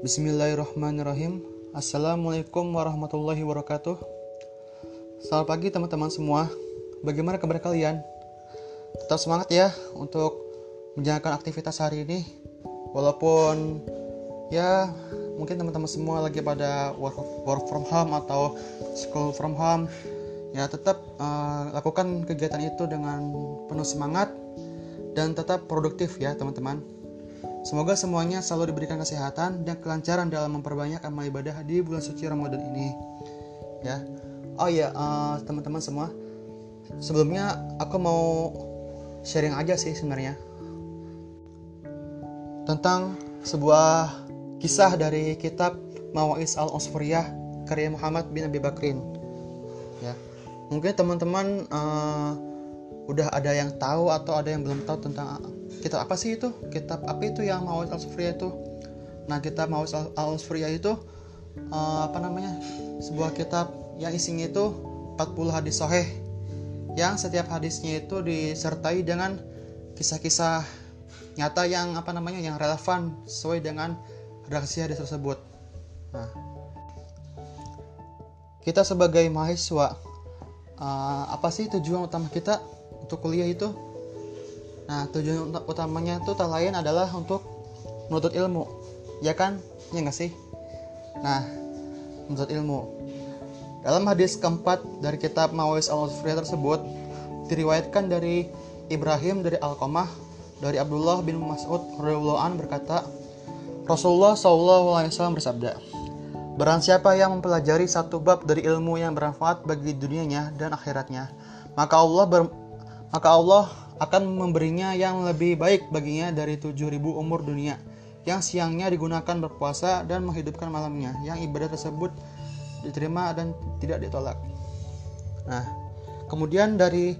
Bismillahirrahmanirrahim. Assalamualaikum warahmatullahi wabarakatuh. Selamat pagi teman-teman semua. Bagaimana kabar kalian? Tetap semangat ya untuk menjalankan aktivitas hari ini. Walaupun ya mungkin teman-teman semua lagi pada work, work from home atau school from home. Ya tetap uh, lakukan kegiatan itu dengan penuh semangat dan tetap produktif ya teman-teman Semoga semuanya selalu diberikan kesehatan dan kelancaran dalam memperbanyak amal ibadah di bulan suci Ramadan ini. Ya. Oh ya, uh, teman-teman semua. Sebelumnya aku mau sharing aja sih sebenarnya tentang sebuah kisah dari kitab Mawais al-Usfuriyah karya Muhammad bin Abi Bakrin. Ya. Mungkin teman-teman uh, udah ada yang tahu atau ada yang belum tahu tentang kitab apa sih itu? Kitab apa itu yang Mawais al-Sufriyah itu? Nah kitab Mawais al-Sufriyah itu uh, apa namanya? Sebuah kitab yang isinya itu 40 hadis sahih yang setiap hadisnya itu disertai dengan kisah-kisah nyata yang apa namanya yang relevan sesuai dengan redaksi hadis tersebut. Nah kita sebagai mahasiswa uh, apa sih tujuan utama kita untuk kuliah itu Nah, tujuan utamanya itu tak lain adalah untuk menuntut ilmu. Ya kan? Ya nggak sih? Nah, menuntut ilmu. Dalam hadis keempat dari kitab Mawais al tersebut, diriwayatkan dari Ibrahim dari Al-Qamah dari Abdullah bin Mas'ud radhiyallahu berkata, Rasulullah SAW bersabda, Barang siapa yang mempelajari satu bab dari ilmu yang bermanfaat bagi dunianya dan akhiratnya, maka Allah ber, maka Allah akan memberinya yang lebih baik baginya dari 7000 umur dunia yang siangnya digunakan berpuasa dan menghidupkan malamnya yang ibadah tersebut diterima dan tidak ditolak. Nah, kemudian dari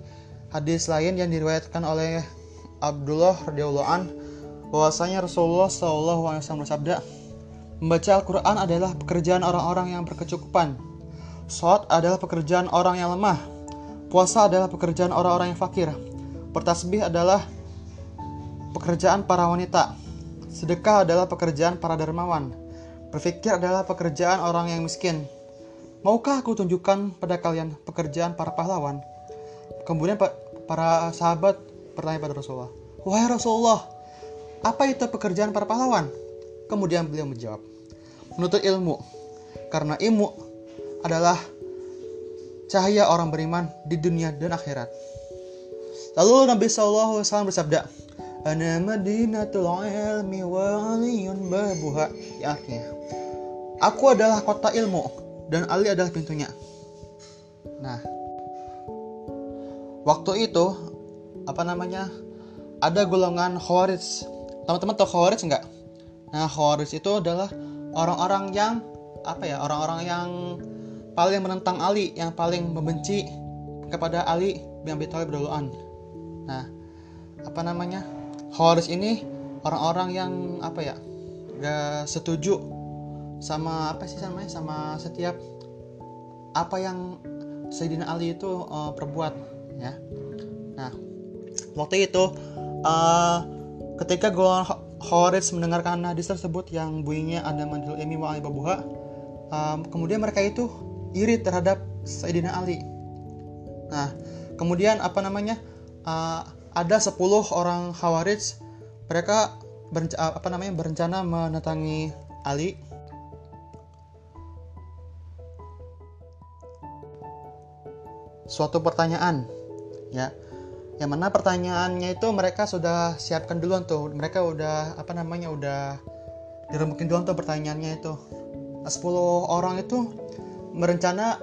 hadis lain yang diriwayatkan oleh Abdullah radhiyallahu an bahwasanya Rasulullah saw bersabda, membaca Al-Qur'an adalah pekerjaan orang-orang yang berkecukupan. Salat adalah pekerjaan orang yang lemah. Puasa adalah pekerjaan orang-orang yang fakir. Bertasbih adalah pekerjaan para wanita. Sedekah adalah pekerjaan para dermawan. Berfikir adalah pekerjaan orang yang miskin. Maukah aku tunjukkan pada kalian pekerjaan para pahlawan? Kemudian para sahabat bertanya pada Rasulullah, "Wahai Rasulullah, apa itu pekerjaan para pahlawan?" Kemudian beliau menjawab, "Menuntut ilmu, karena ilmu adalah cahaya orang beriman di dunia dan akhirat." Lalu Nabi SAW bersabda, Ana madinatul ilmi wa aliyun babuha. Ya artinya, aku adalah kota ilmu dan Ali adalah pintunya. Nah, waktu itu apa namanya? Ada golongan Khawarij. Teman-teman tahu Khawarij enggak? Nah, Khawarij itu adalah orang-orang yang apa ya? Orang-orang yang paling menentang Ali, yang paling membenci kepada Ali bin Abi Thalib radhiyallahu Nah, apa namanya? Khawarij ini orang-orang yang apa ya? Gak setuju sama apa sih namanya? Sama setiap apa yang Sayyidina Ali itu uh, perbuat ya. Nah, waktu itu uh, ketika golongan Khawarij mendengarkan hadis tersebut yang bunyinya ada mandil imi wa babuha um, kemudian mereka itu iri terhadap Sayyidina Ali. Nah, kemudian apa namanya? Uh, ada 10 orang Khawarij. Mereka berencana, apa namanya berencana Ali. Suatu pertanyaan ya. Yang mana pertanyaannya itu mereka sudah siapkan duluan tuh. Mereka udah apa namanya udah dirembukin duluan tuh pertanyaannya itu. 10 orang itu merencana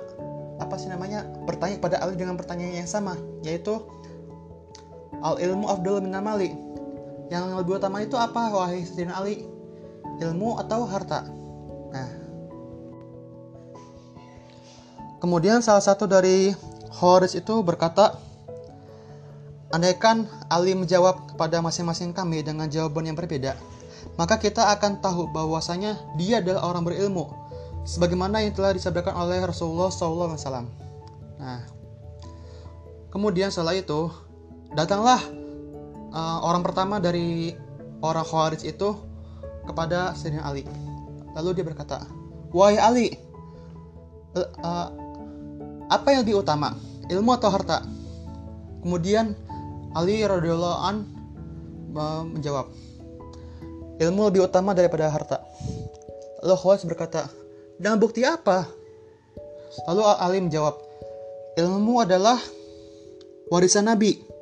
apa sih namanya bertanya kepada Ali dengan pertanyaan yang sama yaitu Al ilmu afdal min amali. Yang lebih utama itu apa wahai Sayyidina Ali? Ilmu atau harta? Nah. Kemudian salah satu dari Horis itu berkata, Andaikan Ali menjawab kepada masing-masing kami dengan jawaban yang berbeda, maka kita akan tahu bahwasanya dia adalah orang berilmu, sebagaimana yang telah disabdakan oleh Rasulullah SAW. Nah, kemudian setelah itu datanglah uh, orang pertama dari orang Khawarij itu kepada Sayyidina Ali. Lalu dia berkata, "Wahai Ali, uh, apa yang lebih utama, ilmu atau harta?" Kemudian Ali radhiyallahu an uh, menjawab, "Ilmu lebih utama daripada harta." Lalu Khawas berkata, "Dengan bukti apa?" Lalu Ali menjawab, "Ilmu adalah warisan Nabi."